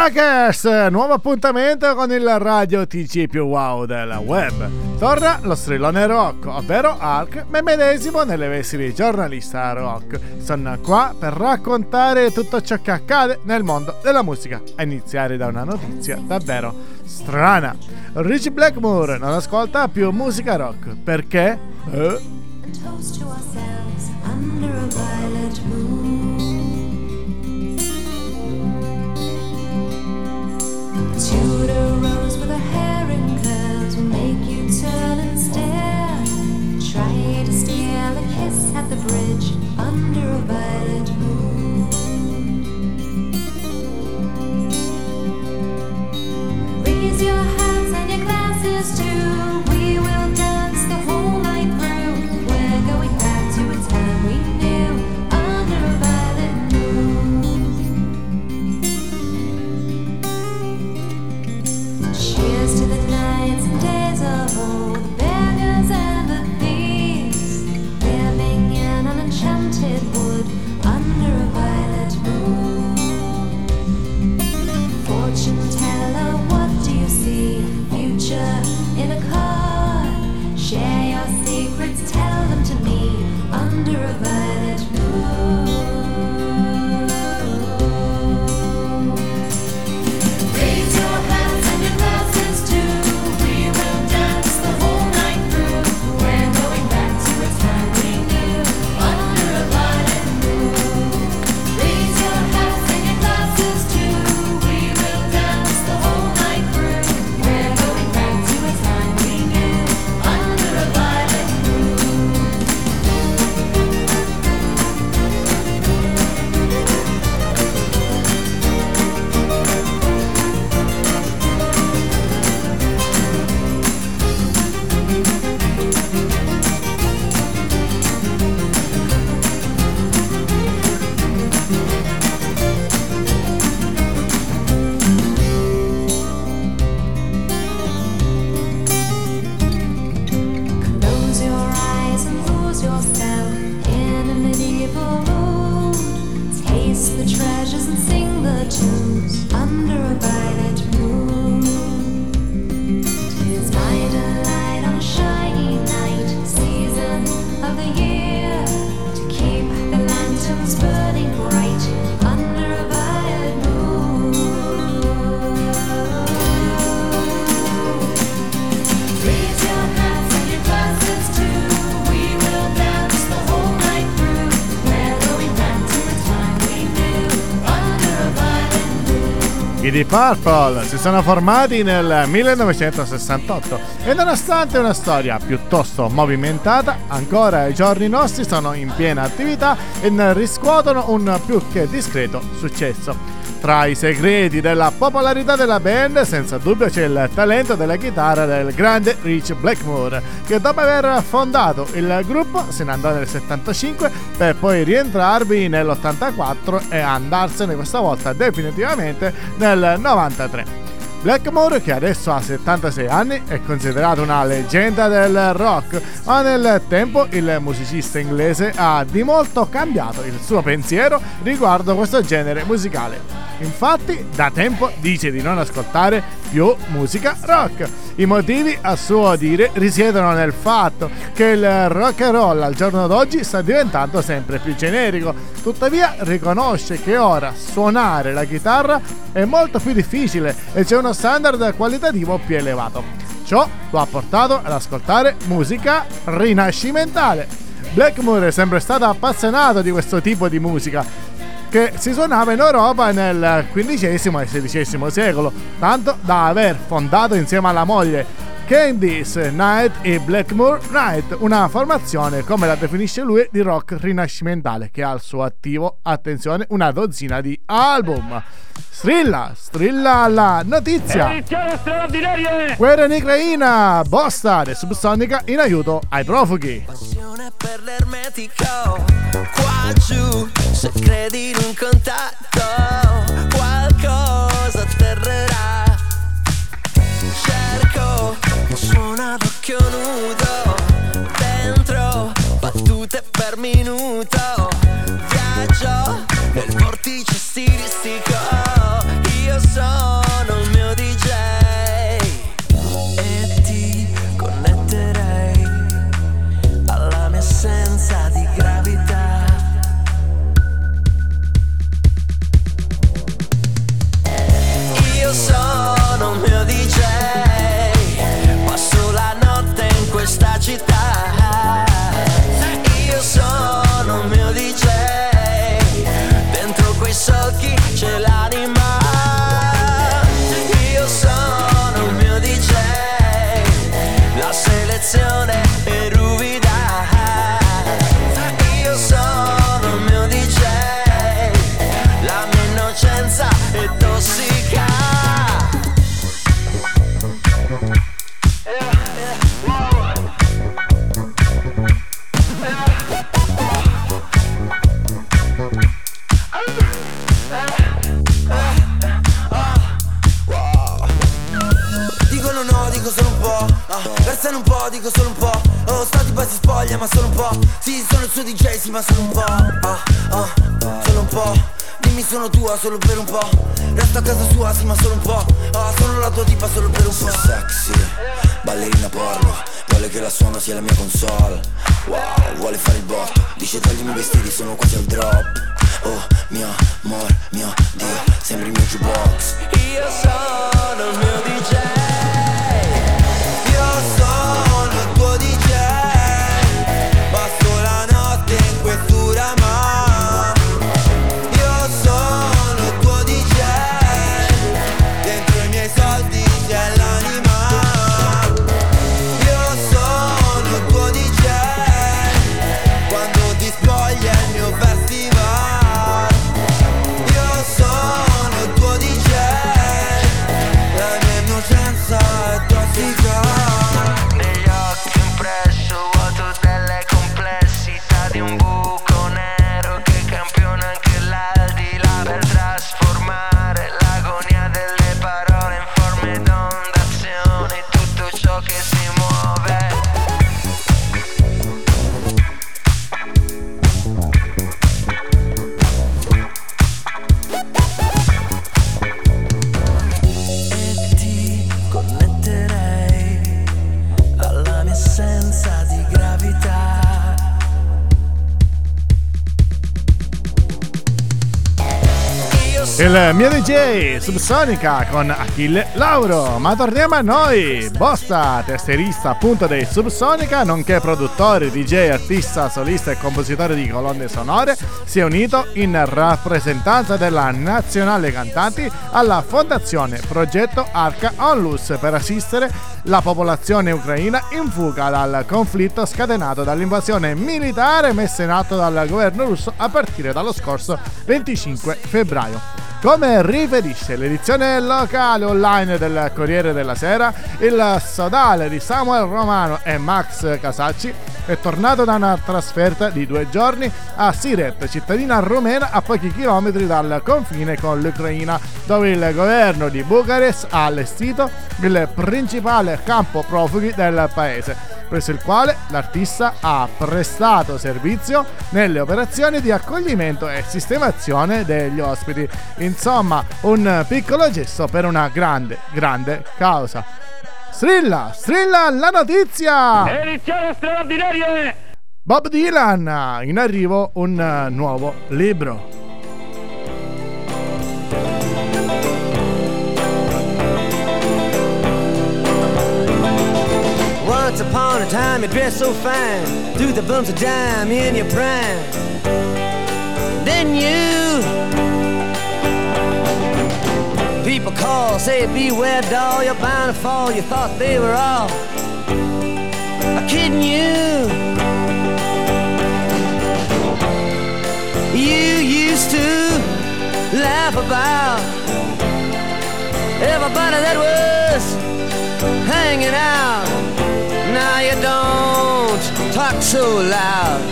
Ciao Rockers! Nuovo appuntamento con il radio TG più wow della web. Torna lo strillone rock, ovvero Hulk, me medesimo nelle vesti di giornalista rock. Sono qua per raccontare tutto ciò che accade nel mondo della musica, a iniziare da una notizia davvero strana. Rich Blackmore non ascolta più musica rock, perché? Eh? To the run. I Deep Purple si sono formati nel 1968 e nonostante una storia piuttosto movimentata, ancora ai giorni nostri sono in piena attività e riscuotono un più che discreto successo. Tra i segreti della popolarità della band, senza dubbio c'è il talento della chitarra del grande Rich Blackmore, che dopo aver fondato il gruppo se ne andò nel 75 per poi rientrarvi nell'84 e andarsene questa volta definitivamente nel 93. Blackmore, che adesso ha 76 anni, è considerato una leggenda del rock, ma nel tempo il musicista inglese ha di molto cambiato il suo pensiero riguardo questo genere musicale. Infatti, da tempo dice di non ascoltare più musica rock. I motivi, a suo dire, risiedono nel fatto che il rock and roll al giorno d'oggi sta diventando sempre più generico. Tuttavia, riconosce che ora suonare la chitarra è molto più difficile e c'è uno standard qualitativo più elevato. Ciò lo ha portato ad ascoltare musica rinascimentale. Blackmore è sempre stato appassionato di questo tipo di musica che si suonava in Europa nel XV e XVI secolo, tanto da aver fondato insieme alla moglie Candice Night e Blackmore Night, una formazione, come la definisce lui, di rock rinascimentale che ha al suo attivo, attenzione, una dozzina di album. Strilla, strilla la notizia. Guerra in Ucraina, Bosta e Subsonica in aiuto ai profughi. Passione per l'ermetico, qua giù, se credi in un contatto, qualcosa persona console Wow, vuole fare il botto Dice tagliami i vestiti, sono quasi al drop. Oh, mio amor, mio Dio Sembri il mio jukebox. Io sono il mio DJ Mio DJ Subsonica con Achille Lauro. Ma torniamo a noi. Bosta, tesserista appunto dei Subsonica, nonché produttore, DJ, artista, solista e compositore di colonne sonore, si è unito in rappresentanza della Nazionale Cantanti alla fondazione Progetto Arca Onlus per assistere la popolazione ucraina in fuga dal conflitto scatenato dall'invasione militare messa in atto dal governo russo a partire dallo scorso 25 febbraio. Come riferisce l'edizione locale online del Corriere della Sera, il sodale di Samuel Romano e Max Casacci è tornato da una trasferta di due giorni a Siret, cittadina rumena a pochi chilometri dal confine con l'Ucraina, dove il governo di Bucarest ha allestito il principale campo profughi del paese presso il quale l'artista ha prestato servizio nelle operazioni di accoglimento e sistemazione degli ospiti. Insomma, un piccolo gesto per una grande, grande causa. Strilla, strilla la notizia! Edizione straordinaria! Bob Dylan, in arrivo un nuovo libro. Time, you dressed so fine, threw the bumps of dime in your prime. Then you, people call, say beware doll, you're bound to fall. You thought they were all kidding you. You used to laugh about everybody that was hanging out. Now you don't talk so loud.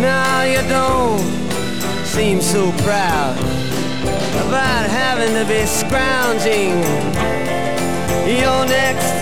Now you don't seem so proud about having to be scrounging your next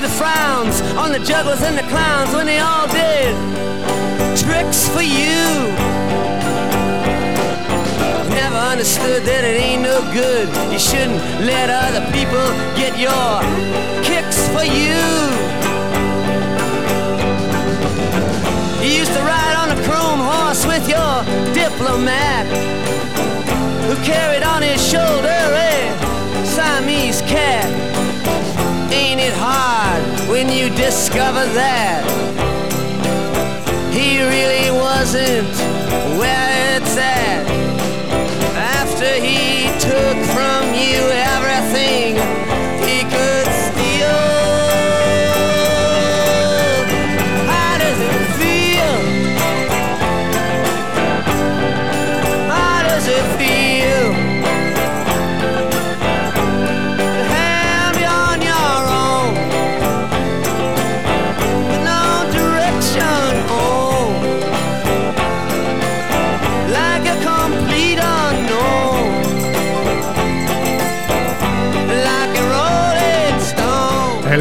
The frowns on the jugglers and the clowns when they all it ain't no good. You shouldn't let other people get your kicks for you. You used to ride on a chrome horse with your diplomat who carried on his shoulder a Siamese cat. Ain't it hard when you discover that he really wasn't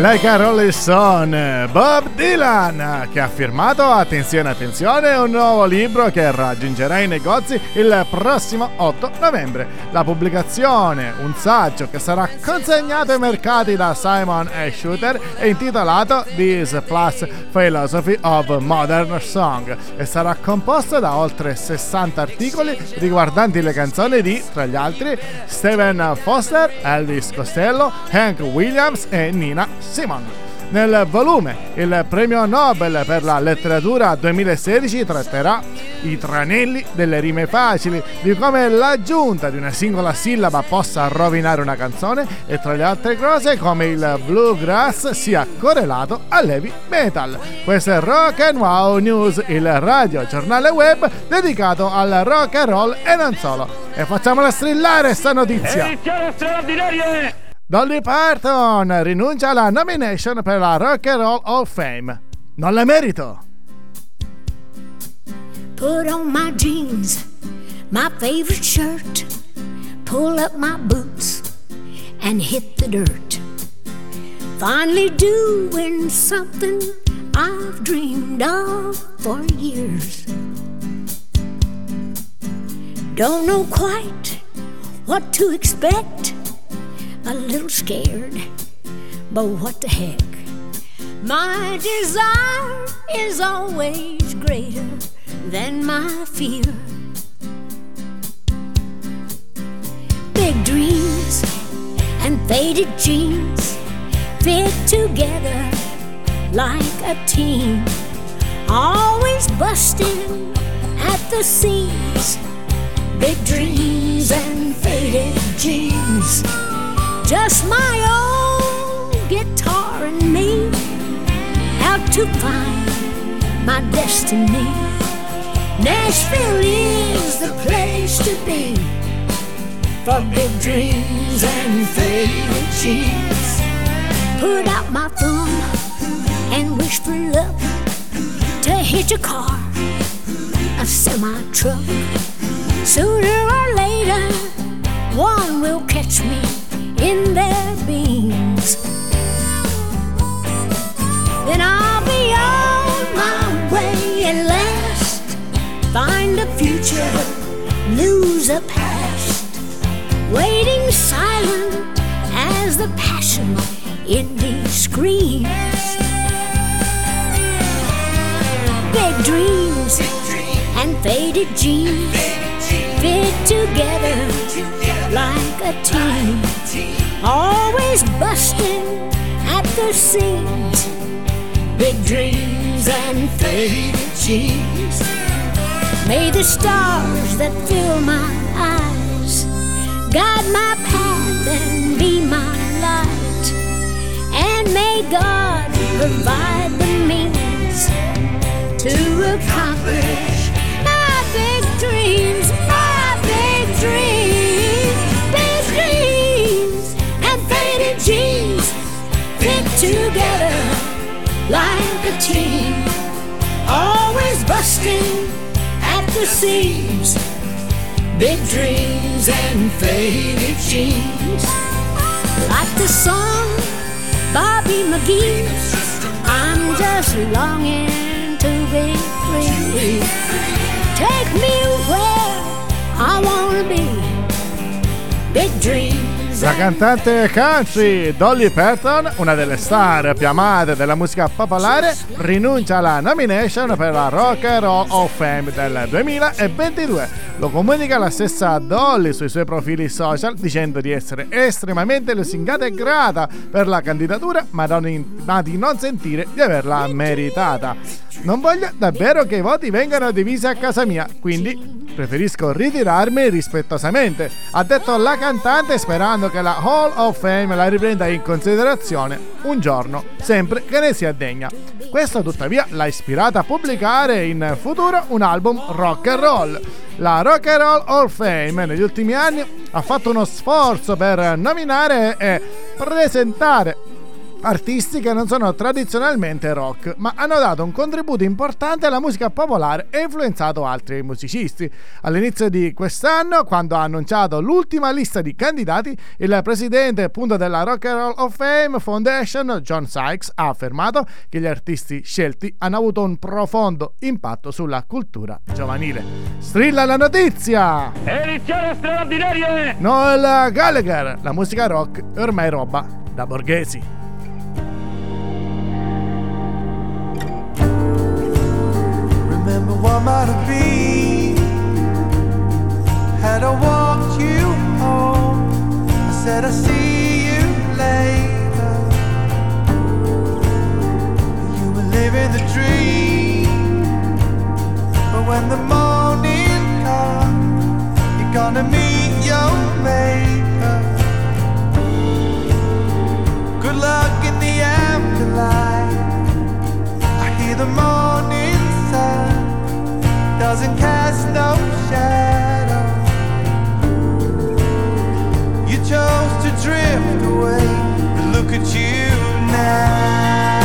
like a Rolling Stone, Bob Dylan, che ha firmato, attenzione attenzione, un nuovo libro che raggiungerà i negozi il prossimo 8 novembre. La pubblicazione, un saggio che sarà consegnato ai mercati da Simon Shooter, è intitolato This Plus Philosophy of Modern Song e sarà composto da oltre 60 articoli riguardanti le canzoni di, tra gli altri, Steven Foster, Elvis Costello, Hank Williams e Nina Simon. Nel volume il premio Nobel per la letteratura 2016 tratterà i tranelli delle rime facili, di come l'aggiunta di una singola sillaba possa rovinare una canzone e tra le altre cose come il bluegrass sia correlato all'heavy metal. Questo è Rock and Wow News, il radio giornale web dedicato al rock and roll e non solo. E facciamola strillare sta notizia! Edizione straordinaria! Dolly Parton rinuncia alla nomination per la Rock and Roll Hall of Fame. Non la merito! Put on my jeans, my favorite shirt, pull up my boots, and hit the dirt. Finally, doing something I've dreamed of for years. Don't know quite what to expect, a little scared, but what the heck? My desire is always greater than my fear. Big dreams and faded jeans fit together like a team, always busting at the seams. Big dreams and faded jeans, just my own guitar and me out to find my destiny. Nashville is the place to be for big dreams and faded jeans. Put out my thumb and wish for luck to hit a car, a semi truck. Sooner or later, one will catch me in their beams. Then I'll be on my way at last. Find a future, lose a past. Waiting silent as the passion in me screams. Big dreams and faded jeans fit together like a team. Always busting at the seams. Big dreams and faded jeans. May the stars that fill my eyes guide my path and be my light. And may God provide the means to accomplish together like a team, always busting at the seams. Big dreams and faded jeans, like the song Bobby McGee. I'm just longing to be free. Take me where I wanna be. Big dreams. La cantante country Dolly Parton, una delle star più amate della musica popolare, rinuncia alla nomination per la Rock and Roll of Fame del 2022. Lo comunica la stessa Dolly sui suoi profili social dicendo di essere estremamente lusingata e grata per la candidatura, ma, non- ma di non sentire di averla meritata. Non voglio davvero che i voti vengano divisi a casa mia, quindi preferisco ritirarmi rispettosamente, ha detto la cantante sperando che la Hall of Fame la riprenda in considerazione un giorno, sempre che ne sia degna. Questo tuttavia l'ha ispirata a pubblicare in futuro un album rock and roll. La Rock and Roll Hall of Fame negli ultimi anni ha fatto uno sforzo per nominare e presentare artisti che non sono tradizionalmente rock, ma hanno dato un contributo importante alla musica popolare e influenzato altri musicisti. All'inizio di quest'anno, quando ha annunciato l'ultima lista di candidati, il presidente appunto della Rock and Roll of Fame Foundation, John Sykes, ha affermato che gli artisti scelti hanno avuto un profondo impatto sulla cultura giovanile. Strilla la notizia! Edizione straordinaria! Noel Gallagher, la musica rock è ormai roba da borghesi. Might have been. Had I walked you home I said I'll see you later. You were living the dream. But when the doesn't cast no shadow. You chose to drift away, but look at you now.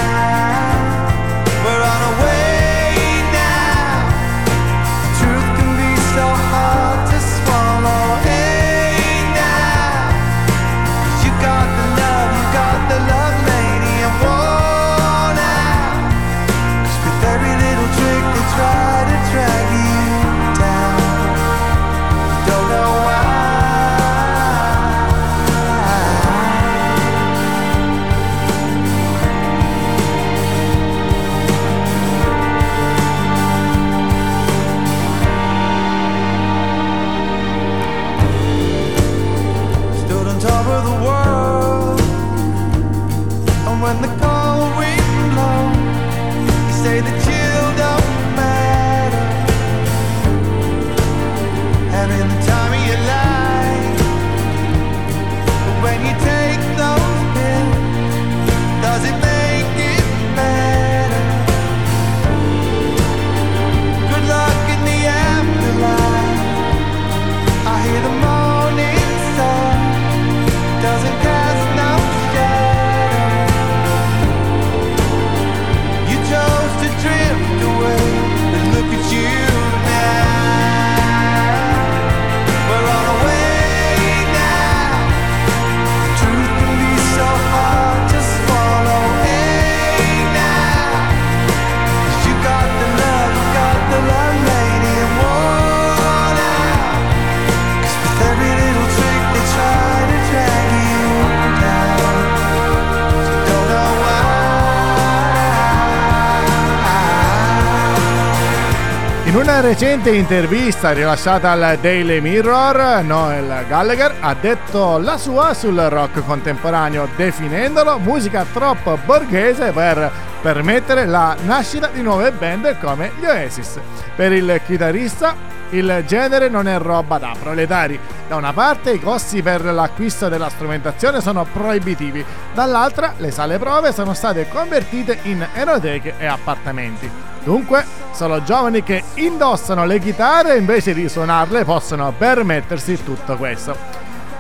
Recente intervista rilasciata al Daily Mirror, Noel Gallagher ha detto la sua sul rock contemporaneo, definendolo musica troppo borghese per permettere la nascita di nuove band come gli Oasis. Per il chitarrista il genere non è roba da proletari. Da una parte i costi per l'acquisto della strumentazione sono proibitivi, dall'altra le sale prove sono state convertite in enoteche e appartamenti. Dunque, solo giovani che indossano le chitarre invece di suonarle possono permettersi tutto questo.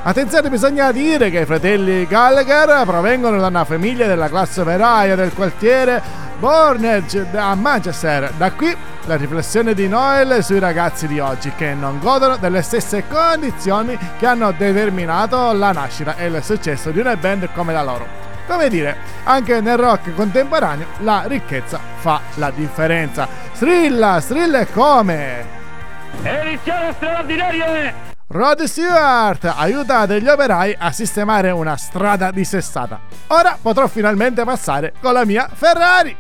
Attenzione, bisogna dire che i fratelli Gallagher provengono da una famiglia della classe operaia del quartiere Bornage a Manchester. Da qui la riflessione di Noel sui ragazzi di oggi che non godono delle stesse condizioni che hanno determinato la nascita e il successo di una band come la loro. Come dire, anche nel rock contemporaneo la ricchezza fa la differenza. Strilla, strilla e come? Edizione straordinaria! Rod Stewart aiuta degli operai a sistemare una strada dissestata. Ora potrò finalmente passare con la mia Ferrari.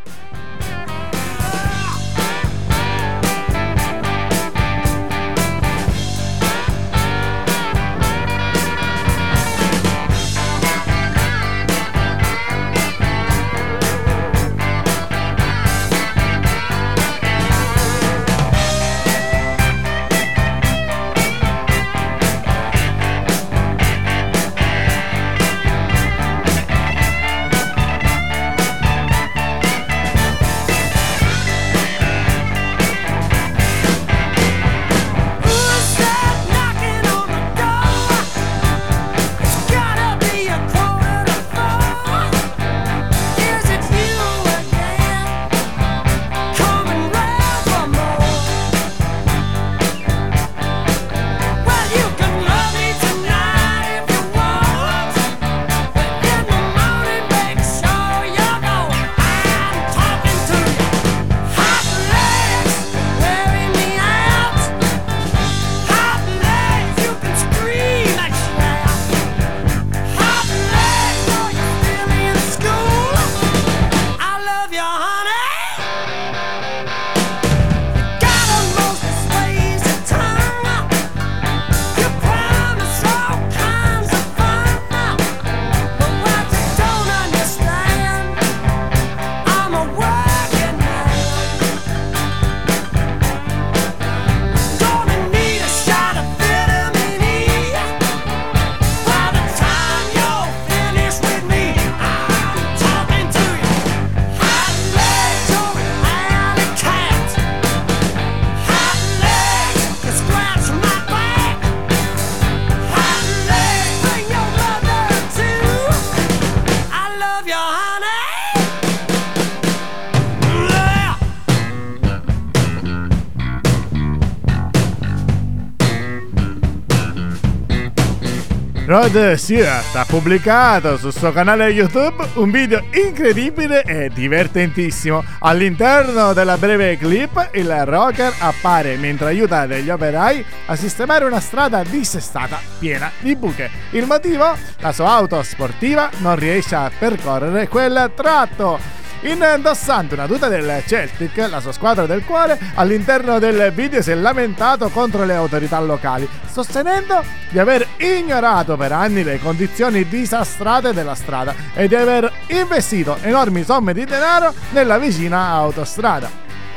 Rod Stewart ha pubblicato sul suo canale YouTube un video incredibile e divertentissimo. All'interno della breve clip il rocker appare mentre aiuta degli operai a sistemare una strada dissestata piena di buche. Il motivo? La sua auto sportiva non riesce a percorrere quel tratto. Indossando una tuta del Celtic, la sua squadra del cuore, all'interno del video si è lamentato contro le autorità locali, sostenendo di aver ignorato per anni le condizioni disastrate della strada e di aver investito enormi somme di denaro nella vicina autostrada.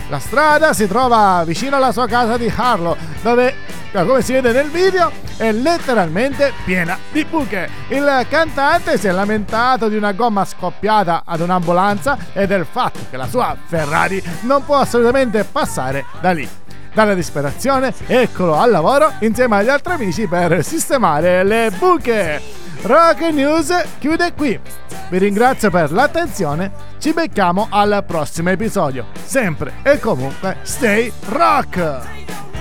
La strada si trova vicino alla sua casa di Harlow, dove, come si vede nel video, è letteralmente piena di buche. Il cantante si è lamentato di una gomma scoppiata ad un'ambulanza e del fatto che la sua Ferrari non può assolutamente passare da lì. Dalla disperazione, eccolo al lavoro insieme agli altri amici per sistemare le buche. Rock News chiude qui. Vi ringrazio per l'attenzione. Ci becchiamo al prossimo episodio. Sempre e comunque, stay rock!